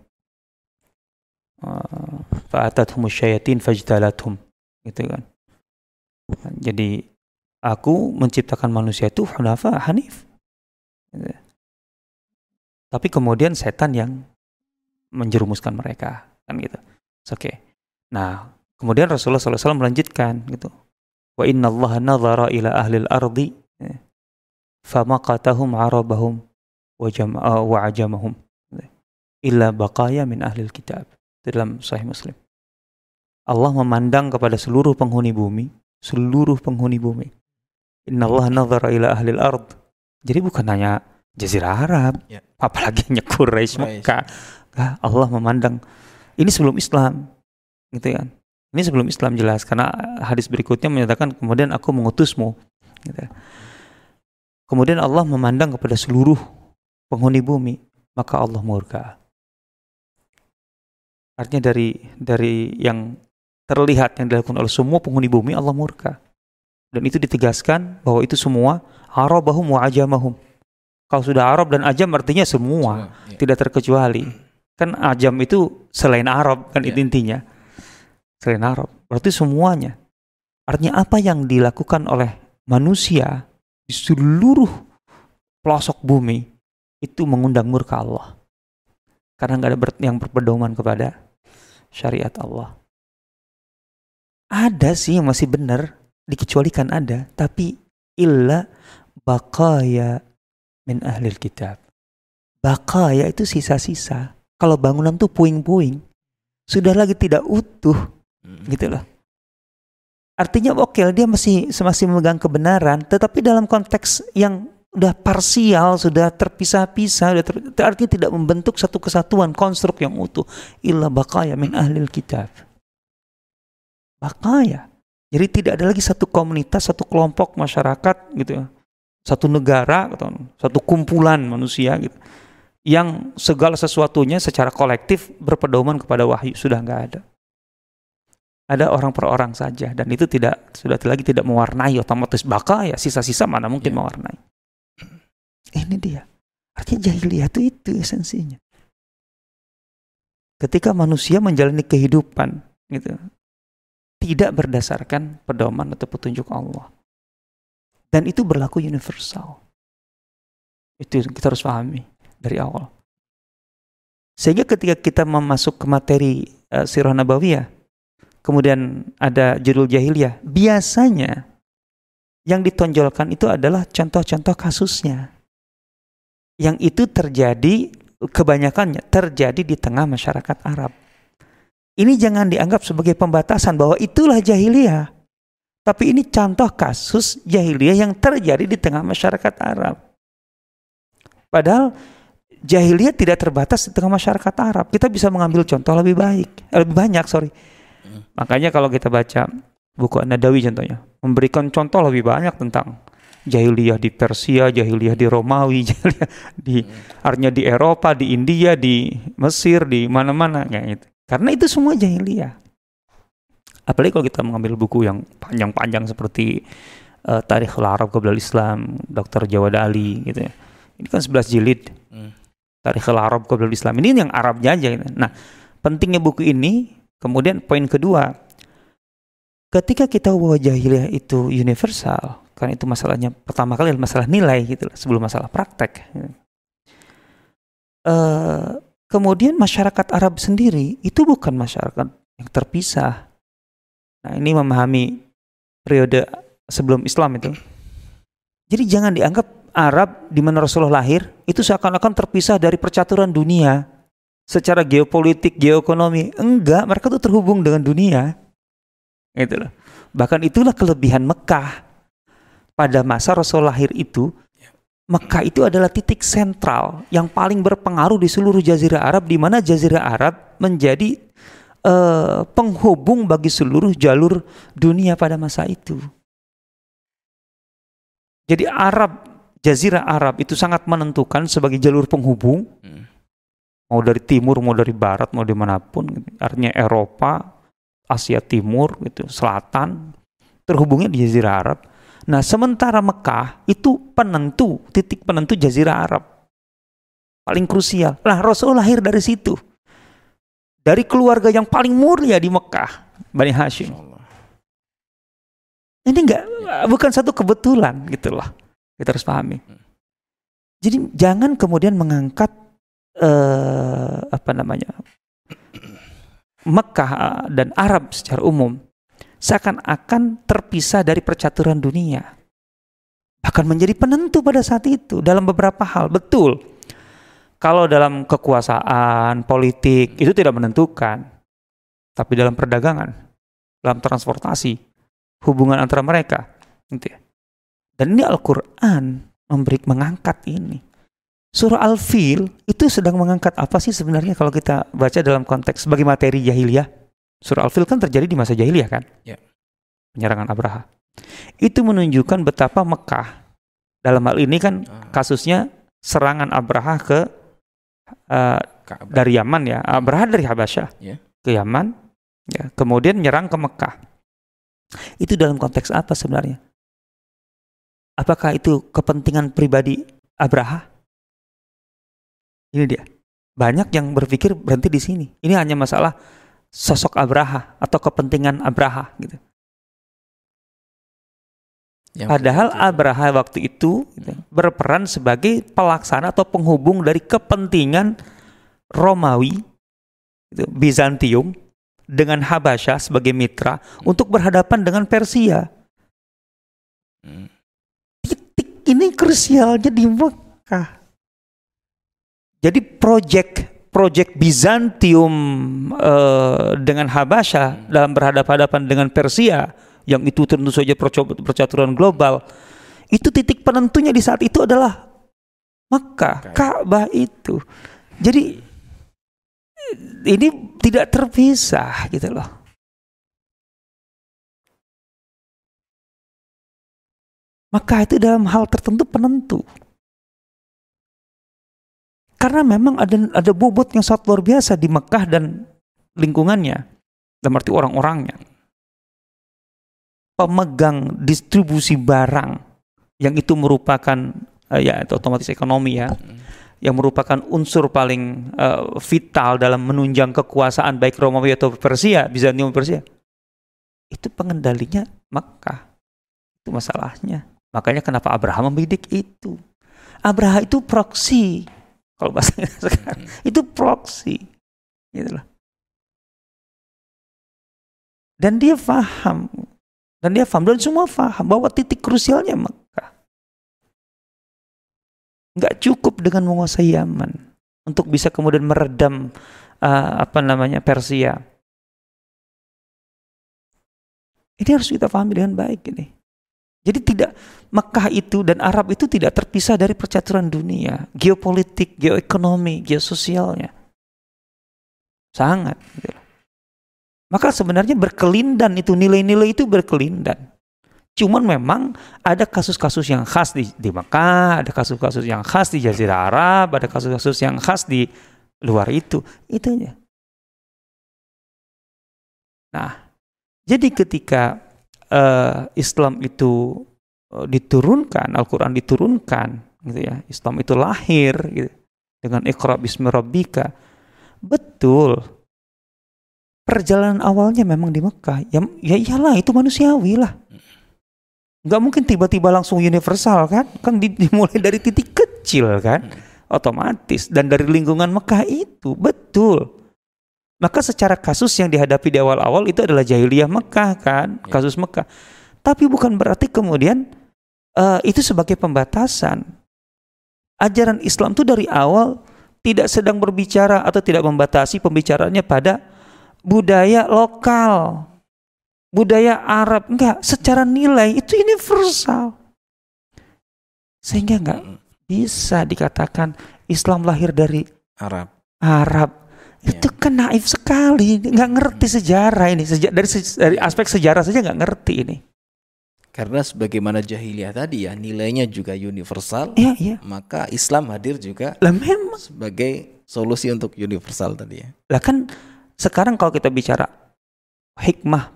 S2: uh, fa'atathum syayatin fajtalathum gitu kan. Jadi aku menciptakan manusia itu hunafa hanif. Gitu. Tapi kemudian setan yang menjerumuskan mereka, kan gitu. Oke. Okay. Nah, kemudian Rasulullah SAW melanjutkan gitu. Wa inna Allah nazara ila ahli al-ardi ya, famaqatahum arabahum wa, uh, wa ajamahum illa baqaya min ahli kitab dalam sahih Muslim. Allah memandang kepada seluruh penghuni bumi, seluruh penghuni bumi. Inna Allah nazara ila ahli al-ard. Jadi bukan hanya Jazirah Arab, ya. apalagi nyekur Quraisy Mekah. Allah memandang ini sebelum Islam, gitu kan? Ini sebelum Islam jelas karena hadis berikutnya menyatakan kemudian aku mengutusmu. Gitu. Kemudian Allah memandang kepada seluruh penghuni bumi, maka Allah murka. Artinya dari dari yang terlihat yang dilakukan oleh semua penghuni bumi Allah murka. Dan itu ditegaskan bahwa itu semua arabahum wa ajamahum Kalau sudah Arab dan ajam artinya semua, semua ya. tidak terkecuali. Kan ajam itu selain Arab kan ya. itu intinya. Selain Arab. Berarti semuanya. Artinya apa yang dilakukan oleh manusia di seluruh pelosok bumi itu mengundang murka Allah. Karena nggak ada yang berpedoman kepada syariat Allah. Ada sih yang masih benar, dikecualikan ada, tapi illa baqaya min ahlil kitab. Baqaya itu sisa-sisa. Kalau bangunan tuh puing-puing, sudah lagi tidak utuh, hmm. gitu loh. Artinya oke okay, dia masih masih memegang kebenaran, tetapi dalam konteks yang udah parsial, sudah terpisah-pisah, sudah ter, artinya tidak membentuk satu kesatuan konstruk yang utuh. Illa baqaya min ahlil kitab. Baqaya. Jadi tidak ada lagi satu komunitas, satu kelompok masyarakat gitu ya satu negara atau satu kumpulan manusia gitu yang segala sesuatunya secara kolektif berpedoman kepada wahyu sudah nggak ada ada orang per orang saja dan itu tidak sudah lagi tidak mewarnai otomatis bakal ya sisa-sisa mana mungkin ya. mewarnai ini dia artinya jahiliyah itu itu esensinya ketika manusia menjalani kehidupan gitu tidak berdasarkan pedoman atau petunjuk Allah dan itu berlaku universal. Itu yang kita harus pahami dari awal. Sehingga ketika kita memasuk ke materi uh, Sirah Nabawiyah, kemudian ada judul jahiliyah, biasanya yang ditonjolkan itu adalah contoh-contoh kasusnya. Yang itu terjadi, kebanyakannya terjadi di tengah masyarakat Arab. Ini jangan dianggap sebagai pembatasan bahwa itulah jahiliyah. Tapi ini contoh kasus jahiliyah yang terjadi di tengah masyarakat Arab. Padahal jahiliyah tidak terbatas di tengah masyarakat Arab. Kita bisa mengambil contoh lebih baik, eh, lebih banyak, sorry. Makanya kalau kita baca buku Nadawi contohnya, memberikan contoh lebih banyak tentang jahiliyah di Persia, jahiliyah di Romawi, jahiliyah di artinya di Eropa, di India, di Mesir, di mana-mana kayak gitu. Karena itu semua jahiliyah. Apalagi kalau kita mengambil buku yang panjang-panjang seperti uh, Tarikh Arab Qabla Islam, Dr. Jawad Ali gitu ya. Ini kan 11 jilid. Hmm. Tarikh Arab Qabla Islam. Ini yang Arabnya aja gitu. Nah, pentingnya buku ini kemudian poin kedua ketika kita bahwa jahiliyah itu universal, kan itu masalahnya pertama kali masalah nilai gitu sebelum masalah praktek. Uh, kemudian masyarakat Arab sendiri itu bukan masyarakat yang terpisah. Nah, ini memahami periode sebelum Islam itu. Jadi jangan dianggap Arab di mana Rasulullah lahir itu seakan-akan terpisah dari percaturan dunia secara geopolitik, geoekonomi. Enggak, mereka tuh terhubung dengan dunia. Gitu loh. Bahkan itulah kelebihan Mekah. Pada masa Rasul lahir itu, Mekah itu adalah titik sentral yang paling berpengaruh di seluruh jazirah Arab di mana jazirah Arab menjadi uh, penghubung bagi seluruh jalur dunia pada masa itu. Jadi Arab, Jazirah Arab itu sangat menentukan sebagai jalur penghubung. Hmm. Mau dari timur, mau dari barat, mau di mana pun. Gitu. Artinya Eropa, Asia Timur, gitu, Selatan, terhubungnya di Jazirah Arab. Nah, sementara Mekah itu penentu, titik penentu Jazirah Arab. Paling krusial. Nah, Rasul lahir dari situ dari keluarga yang paling mulia di Mekah, Bani Hashim. Ini enggak bukan satu kebetulan gitu loh. Kita harus pahami. Jadi jangan kemudian mengangkat uh, apa namanya Mekah dan Arab secara umum seakan-akan terpisah dari percaturan dunia. Bahkan menjadi penentu pada saat itu dalam beberapa hal. Betul kalau dalam kekuasaan, politik itu tidak menentukan. Tapi dalam perdagangan, dalam transportasi, hubungan antara mereka. Gitu ya. Dan ini Al-Quran memberi mengangkat ini. Surah Al-Fil itu sedang mengangkat apa sih sebenarnya kalau kita baca dalam konteks sebagai materi jahiliyah? Surah Al-Fil kan terjadi di masa jahiliyah kan? Ya. Penyerangan Abraha. Itu menunjukkan betapa Mekah dalam hal ini kan ah. kasusnya serangan Abraha ke uh, dari Yaman ya, uh, berada dari Habasyah yeah. ke Yaman, ya, kemudian menyerang ke Mekah. Itu dalam konteks apa sebenarnya? Apakah itu kepentingan pribadi Abraha? Ini dia. Banyak yang berpikir berhenti di sini. Ini hanya masalah sosok Abraha atau kepentingan Abraha gitu. Yang Padahal itu. Abraha waktu itu gitu, berperan sebagai pelaksana atau penghubung dari kepentingan Romawi, gitu, Bizantium dengan Habasya sebagai mitra hmm. untuk berhadapan dengan Persia. Hmm. Titik ini krusialnya di Mekah. Jadi proyek proyek Bizantium uh, dengan Habasya hmm. dalam berhadapan-hadapan dengan Persia yang itu tentu saja percaturan global itu titik penentunya di saat itu adalah Mekah, Ka'bah itu. Jadi ini tidak terpisah gitu loh. Maka itu dalam hal tertentu penentu. Karena memang ada ada bobot yang sangat luar biasa di Mekah dan lingkungannya. Dan arti orang-orangnya. Pemegang distribusi barang yang itu merupakan uh, ya itu otomatis ekonomi ya. Yang merupakan unsur paling uh, vital dalam menunjang kekuasaan baik Romawi atau Persia Bizantium Persia. Itu pengendalinya Makkah itu masalahnya. Makanya kenapa Abraham membidik itu. Abraham itu proksi kalau bahasanya sekarang hmm. itu proksi gitu loh dan dia paham dan dia paham, dan semua paham bahwa titik krusialnya Mekah. Nggak cukup dengan menguasai Yaman untuk bisa kemudian meredam uh, apa namanya Persia. Ini harus kita pahami dengan baik ini. Jadi tidak Mekah itu dan Arab itu tidak terpisah dari percaturan dunia, geopolitik, geoekonomi, geososialnya. Sangat. Gitu. Maka sebenarnya berkelindan itu nilai-nilai itu berkelindan. Cuman memang ada kasus-kasus yang khas di, di Mekah, ada kasus-kasus yang khas di Jazirah Arab, ada kasus-kasus yang khas di luar itu. Itunya. Nah, jadi ketika uh, Islam itu uh, diturunkan, Al-Quran diturunkan, gitu ya, Islam itu lahir gitu, dengan Iqra bismi rabbika. Betul, perjalanan awalnya memang di Mekah. Ya, ya iyalah itu manusiawi lah. Nggak mungkin tiba-tiba langsung universal kan? Kan dimulai dari titik kecil kan? Otomatis. Dan dari lingkungan Mekah itu. Betul. Maka secara kasus yang dihadapi di awal-awal itu adalah jahiliyah Mekah kan? Ya. Kasus Mekah. Tapi bukan berarti kemudian uh, itu sebagai pembatasan. Ajaran Islam itu dari awal tidak sedang berbicara atau tidak membatasi pembicaraannya pada budaya lokal, budaya Arab, enggak, secara nilai itu universal. Sehingga enggak bisa dikatakan Islam lahir dari
S1: Arab.
S2: Arab. Itu kan naif sekali, nggak ngerti sejarah ini. Seja dari, dari aspek sejarah saja nggak ngerti ini.
S1: Karena sebagaimana jahiliyah tadi ya nilainya juga universal,
S2: ya, ya.
S1: maka Islam hadir juga
S2: lah memang
S1: sebagai solusi untuk universal tadi ya.
S2: Lah kan sekarang kalau kita bicara hikmah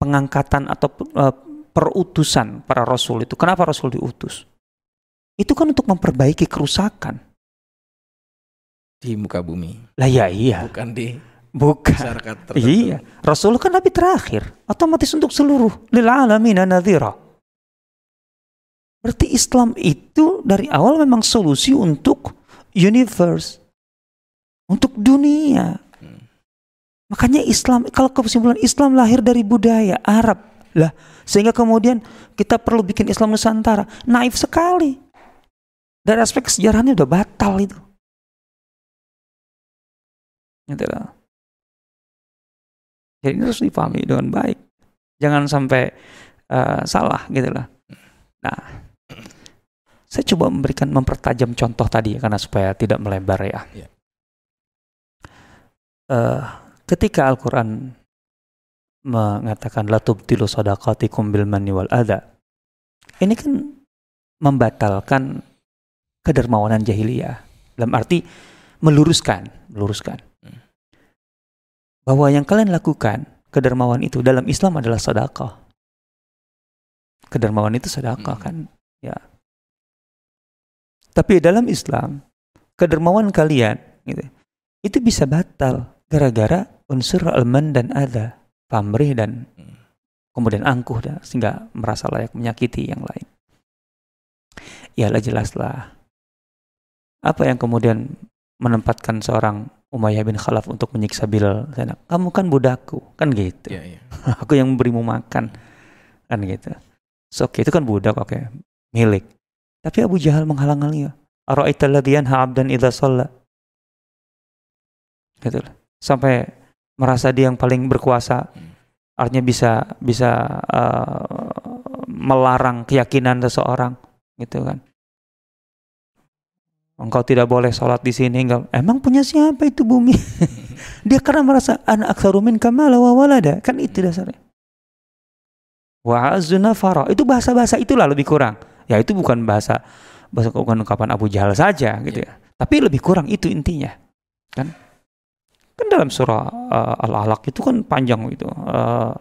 S2: pengangkatan atau uh, perutusan para rasul itu, kenapa rasul diutus? Itu kan untuk memperbaiki kerusakan
S1: di muka bumi.
S2: Lah ya iya.
S1: Bukan di
S2: Bukan. masyarakat tertentu. Iya. Rasul kan nabi terakhir, otomatis untuk seluruh lil alamin nadhira. Berarti Islam itu dari awal memang solusi untuk universe. Untuk dunia. Makanya Islam, kalau kesimpulan Islam lahir dari budaya Arab lah, sehingga kemudian kita perlu bikin Islam Nusantara. Naif sekali. Dari aspek sejarahnya udah batal itu. Gitu loh. Jadi ini harus dipahami dengan baik. Jangan sampai uh, salah gitu loh. Nah, saya coba memberikan mempertajam contoh tadi ya, karena supaya tidak melebar ya. Yeah. Uh, ketika Al-Quran mengatakan la tubtilu sadaqatikum bil manni wal adha ini kan membatalkan kedermawanan jahiliyah dalam arti meluruskan meluruskan bahwa yang kalian lakukan kedermawan itu dalam Islam adalah sedekah kedermawan itu sedekah hmm. kan ya tapi dalam Islam kedermawan kalian gitu itu bisa batal gara-gara unsur alman dan ada pamrih dan kemudian angkuh dan sehingga merasa layak menyakiti yang lain. Ya lah jelaslah apa yang kemudian menempatkan seorang Umayyah bin Khalaf untuk menyiksa Bilal. Kamu kan budakku, kan gitu. Ya, ya. Aku yang memberimu makan, kan gitu. So, oke, okay, itu kan budak, oke, okay. milik. Tapi Abu Jahal menghalang-halangi. Ara'aita alladhi yanha 'abdan idza shalla. Gitu Sampai merasa dia yang paling berkuasa. Artinya bisa bisa uh, melarang keyakinan seseorang, gitu kan. Engkau tidak boleh sholat di sini. Enggak. Emang punya siapa itu bumi? dia karena merasa anak aksarumin kamala wa walada. Kan itu dasarnya. Wa fara. Itu bahasa-bahasa itulah lebih kurang. Ya itu bukan bahasa bahasa bukan ungkapan Abu Jahal saja gitu ya. Tapi lebih kurang itu intinya. Kan? Kan dalam surah uh, Al-Alaq itu kan panjang itu. Uh,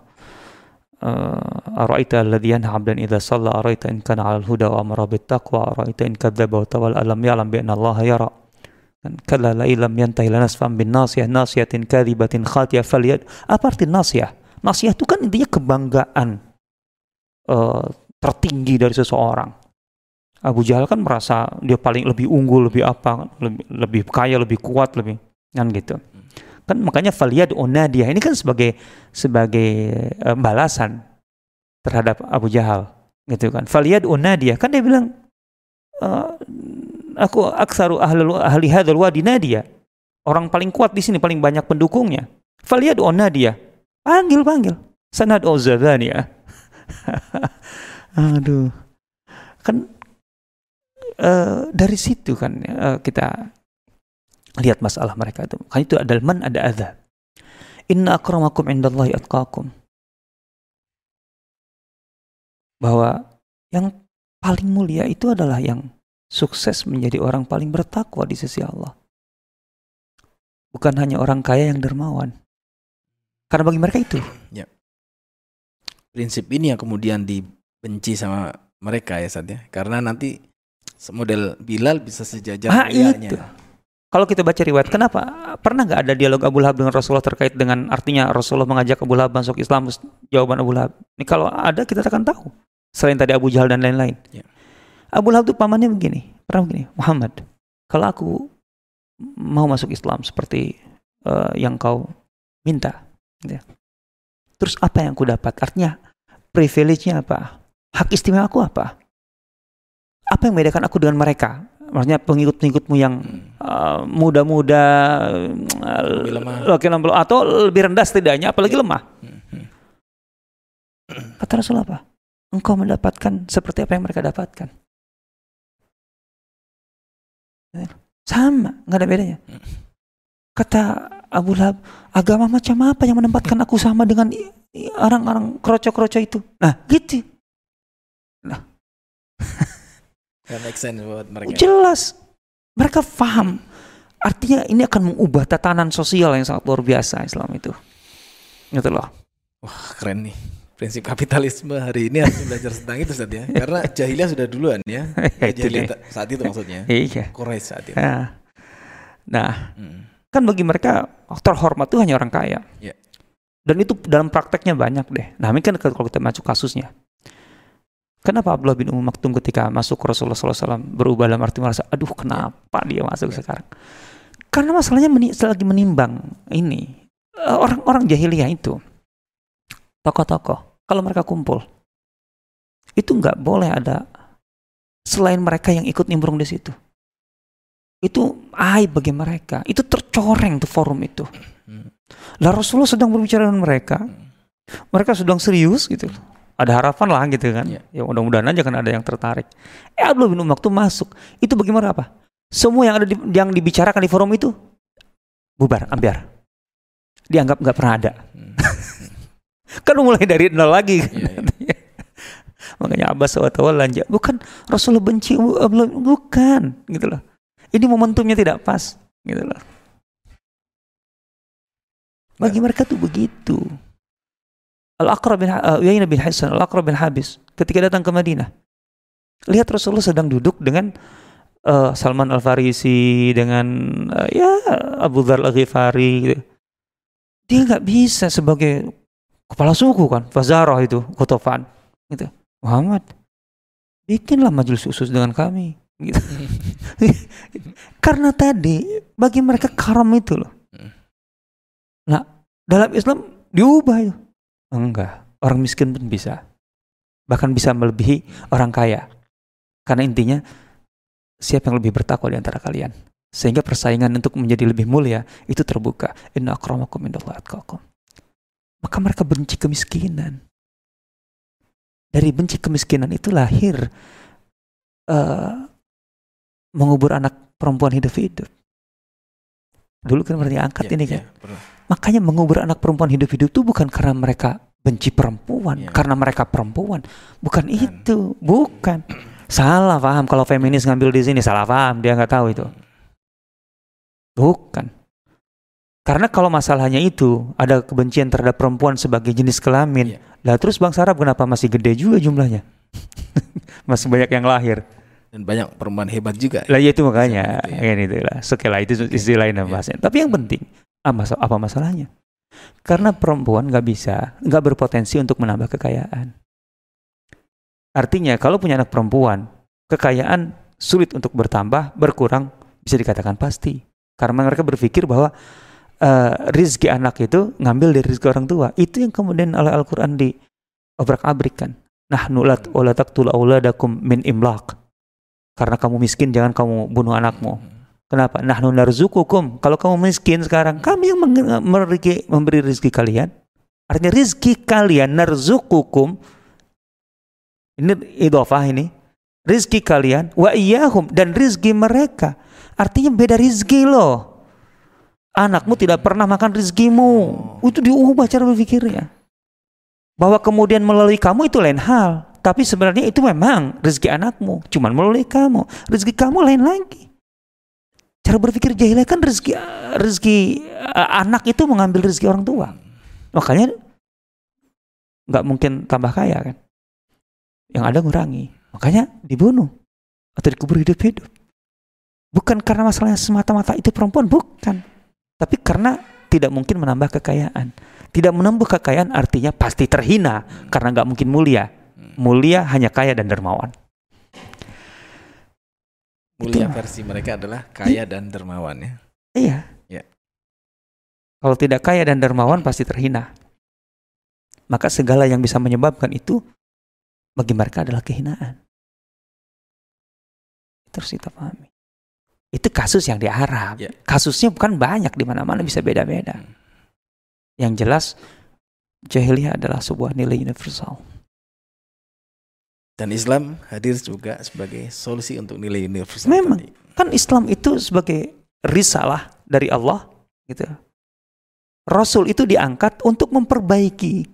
S2: uh, Araita alladhi yanha 'abdan idza shalla araita in kana 'alal huda wa amara bit taqwa araita in kadzdzaba wa alam ya'lam bi anna Allah yara. Kan kalla la ilam yantahi lanasfam bin nasiyah nasiyatin kadzibatin khatiyah falyad. Apa arti nasiyah? Nasiyah itu kan intinya kebanggaan uh, tertinggi dari seseorang. Abu Jahal kan merasa dia paling lebih unggul, lebih apa, lebih, lebih kaya, lebih kuat, lebih kan gitu. Kan makanya faliyad onadia ini kan sebagai sebagai uh, balasan terhadap Abu Jahal gitu kan. Faliyad onadia kan dia bilang uh, aku aksaru ahli ahli hadzal wadi nadia. Orang paling kuat di sini, paling banyak pendukungnya. Faliyad onadia. Panggil, panggil. Sanad ozadania. Aduh. Kan uh, dari situ kan uh, kita Lihat masalah mereka itu. Kan itu adalah man ada adha. Inna akramakum indallahi atqakum. Bahwa yang paling mulia itu adalah yang sukses menjadi orang paling bertakwa di sisi Allah. Bukan hanya orang kaya yang dermawan. Karena bagi mereka itu. Ya.
S1: Prinsip ini yang kemudian dibenci sama mereka ya saat ya. Karena nanti model Bilal bisa sejajar
S2: ah, itu. Kalau kita baca riwayat, kenapa? Pernah nggak ada dialog Abu Lahab dengan Rasulullah terkait dengan artinya Rasulullah mengajak Abu Lahab masuk Islam? Jawaban Abu Lahab. Ini kalau ada kita akan tahu. Selain tadi Abu Jahal dan lain-lain. Ya. Abu Lahab itu pamannya begini. Pernah begini. Muhammad, kalau aku mau masuk Islam seperti uh, yang kau minta. Ya. Terus apa yang aku dapat? Artinya privilege-nya apa? Hak istimewa aku apa? Apa yang membedakan aku dengan mereka? Maksudnya pengikut-pengikutmu yang uh, muda-muda uh, atau lebih rendah setidaknya apalagi lemah. Kata Rasul apa? Engkau mendapatkan seperti apa yang mereka dapatkan. Sama, nggak ada bedanya. Kata Abu Lahab, agama macam apa yang menempatkan aku sama dengan orang-orang kroco-kroco itu? Nah, gitu. Nah.
S1: Gak make sense buat mereka.
S2: Jelas. Mereka paham. Artinya ini akan mengubah tatanan sosial yang sangat luar biasa Islam itu. Gitu loh.
S1: Wah keren nih. Prinsip kapitalisme hari ini harus belajar tentang itu saat ya. Karena jahiliyah sudah duluan ya. ya jahiliyah saat itu maksudnya.
S2: Iya.
S1: Quraisy saat itu.
S2: Nah, nah hmm. kan bagi mereka terhormat itu hanya orang kaya. Ya. Dan itu dalam prakteknya banyak deh. Nah ini kan kalau kita masuk kasusnya. Kenapa Abdullah bin Umar Maktum ketika masuk ke Rasulullah SAW berubah dalam arti merasa, aduh kenapa dia masuk ya. sekarang? Karena masalahnya meni lagi menimbang ini eh, orang-orang jahiliyah itu, tokoh-tokoh, kalau mereka kumpul, itu nggak boleh ada selain mereka yang ikut nimbrung di situ. Itu aib bagi mereka. Itu tercoreng tuh forum itu. Hmm. Lah Rasulullah sedang berbicara dengan mereka. Hmm. Mereka sedang serius gitu ada harapan lah gitu kan. Yeah. Ya mudah-mudahan aja kan ada yang tertarik. Eh Abdullah bin Umar tuh masuk. Itu bagaimana apa? Semua yang ada di, yang dibicarakan di forum itu bubar, ambiar. Dianggap nggak pernah ada. Hmm. kan mulai dari nol lagi kan. Yeah, yeah. Makanya Abbas wa lanjut. Bukan Rasulullah benci bukan gitu loh. Ini momentumnya tidak pas gitu loh. Bagi mereka tuh begitu. Al-Aqra bin uh, bin Hasan, Al-Aqra bin Habis ketika datang ke Madinah. Lihat Rasulullah sedang duduk dengan uh, Salman Al Farisi dengan uh, ya Abu Dhar Al Ghifari gitu. dia nggak bisa sebagai kepala suku kan Fazarah itu Kotofan gitu Muhammad bikinlah majelis khusus dengan kami gitu. karena tadi bagi mereka karam itu loh hmm. nah dalam Islam diubah itu enggak. Orang miskin pun bisa. Bahkan bisa melebihi orang kaya. Karena intinya siapa yang lebih bertakwa di antara kalian? Sehingga persaingan untuk menjadi lebih mulia itu terbuka. Inna akramakum indallahi atqakum. Maka mereka benci kemiskinan. Dari benci kemiskinan itu lahir uh, mengubur anak perempuan hidup-hidup. Dulu kan berarti angkat yeah, ini kan? yeah, makanya mengubur anak perempuan hidup-hidup itu bukan karena mereka benci perempuan yeah. karena mereka perempuan bukan bukan. itu bukan Salah paham kalau feminis ngambil di sini salah paham dia nggak tahu itu. Bukan. Karena kalau masalahnya itu ada kebencian terhadap perempuan sebagai jenis kelamin. Iya. Lah terus bangsa Arab kenapa masih gede juga jumlahnya? masih banyak yang lahir.
S1: Dan banyak perempuan hebat juga.
S2: Lah ya itu makanya. Ya. Kan itu lah. Sekali itu okay. istilah lain bahasnya. Tapi yang penting apa masalahnya? Karena perempuan nggak bisa, nggak berpotensi untuk menambah kekayaan. Artinya kalau punya anak perempuan, kekayaan sulit untuk bertambah, berkurang bisa dikatakan pasti. Karena mereka berpikir bahwa uh, rizki anak itu ngambil dari rizki orang tua. Itu yang kemudian oleh Al-Quran di obrak-abrikan. Nah, nulat taqtul auladakum min imlaq. Karena kamu miskin, jangan kamu bunuh anakmu. Kenapa? Nah, narzukukum. Kalau kamu miskin sekarang, kami yang memberi, memberi rizki kalian. Artinya rizki kalian, narzukukum, ini idofah ini. Rizki kalian wa iyahum dan rizki mereka. Artinya beda rizki loh. Anakmu tidak pernah makan rizkimu. Itu diubah cara berpikirnya. Bahwa kemudian melalui kamu itu lain hal. Tapi sebenarnya itu memang rezeki anakmu. Cuman melalui kamu. Rezeki kamu lain lagi. Cara berpikir jahiliyah kan rezeki rezeki anak itu mengambil rezeki orang tua. Makanya nggak mungkin tambah kaya kan yang ada ngurangi. Makanya dibunuh atau dikubur hidup-hidup. Bukan karena masalahnya semata-mata itu perempuan, bukan. Tapi karena tidak mungkin menambah kekayaan. Tidak menambah kekayaan artinya pasti terhina karena nggak mungkin mulia. Mulia hanya kaya dan dermawan.
S1: Mulia versi mereka adalah kaya dan dermawan ya.
S2: Iya. Ya. Kalau tidak kaya dan dermawan pasti terhina. Maka segala yang bisa menyebabkan itu bagi mereka adalah kehinaan. Itu harus kita pahami. Itu kasus yang di Arab. Yeah. Kasusnya bukan banyak di mana-mana bisa beda-beda. Hmm. Yang jelas jahiliyah adalah sebuah nilai universal.
S1: Dan Islam hadir juga sebagai solusi untuk nilai universal.
S2: Memang tadi. kan Islam itu sebagai risalah dari Allah gitu. Rasul itu diangkat untuk memperbaiki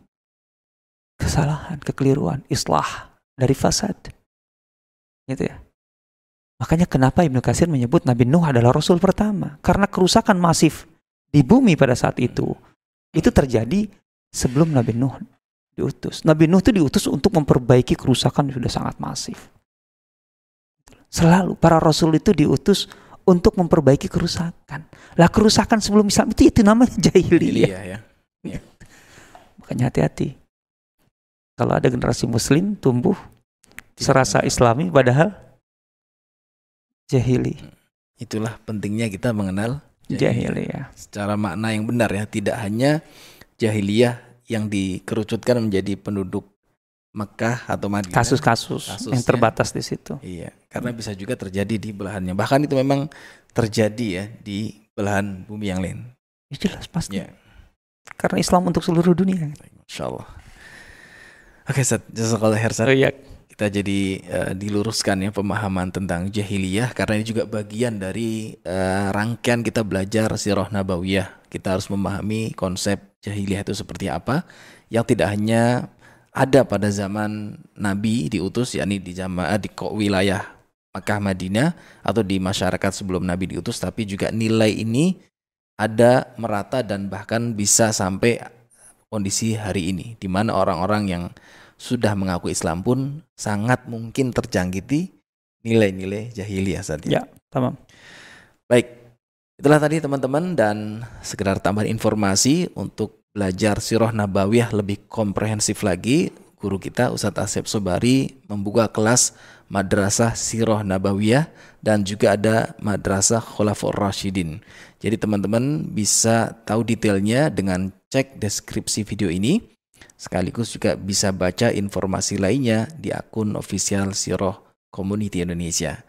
S2: kesalahan, kekeliruan, islah dari fasad. Gitu ya. Makanya kenapa Ibnu Katsir menyebut Nabi Nuh adalah rasul pertama? Karena kerusakan masif di bumi pada saat itu itu terjadi sebelum Nabi Nuh diutus. Nabi Nuh itu diutus untuk memperbaiki kerusakan yang sudah sangat masif. Selalu para rasul itu diutus untuk memperbaiki kerusakan. Lah kerusakan sebelum Islam itu itu namanya jahiliyah. Ya. Ya. Makanya hati-hati kalau ada generasi muslim tumbuh serasa islami padahal jahili.
S1: Itulah pentingnya kita mengenal
S2: jahiliyah.
S1: Secara makna yang benar ya, tidak hanya jahiliyah yang dikerucutkan menjadi penduduk Mekah atau Madinah.
S2: Kasus-kasus yang terbatas di situ.
S1: Iya, karena bisa juga terjadi di belahannya. Bahkan itu memang terjadi ya di belahan bumi yang lain.
S2: Ya jelas pasti. Ya. Karena Islam untuk seluruh dunia.
S1: Insya Allah. Oke, Seth, jazakallah khair, Seth. Oh, iya. Kita jadi uh, diluruskan ya pemahaman tentang jahiliyah karena ini juga bagian dari uh, rangkaian kita belajar sirah nabawiyah. Kita harus memahami konsep jahiliyah itu seperti apa yang tidak hanya ada pada zaman Nabi diutus yakni di zaman di wilayah Makkah Madinah atau di masyarakat sebelum Nabi diutus tapi juga nilai ini ada merata dan bahkan bisa sampai kondisi hari ini di mana orang-orang yang sudah mengaku Islam pun sangat mungkin terjangkiti nilai-nilai jahiliyah saja.
S2: Ya, tamam.
S1: Baik, itulah tadi teman-teman dan sekedar tambahan informasi untuk belajar sirah nabawiyah lebih komprehensif lagi. Guru kita Ustadz Asep Sobari membuka kelas Madrasah Sirah Nabawiyah dan juga ada Madrasah Khulafaur Rashidin. Jadi teman-teman bisa tahu detailnya dengan cek deskripsi video ini. Sekaligus juga bisa baca informasi lainnya di akun official Sirah Community Indonesia.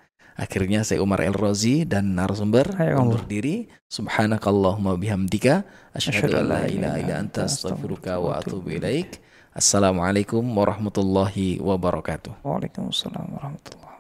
S1: Akhirnya saya Umar El Rozi dan narasumber undur diri. Subhanakallahumma bihamdika asyhadu an la ilaha illa anta astaghfiruka wa atubu ilaik. Assalamualaikum warahmatullahi wabarakatuh.
S2: Waalaikumsalam warahmatullahi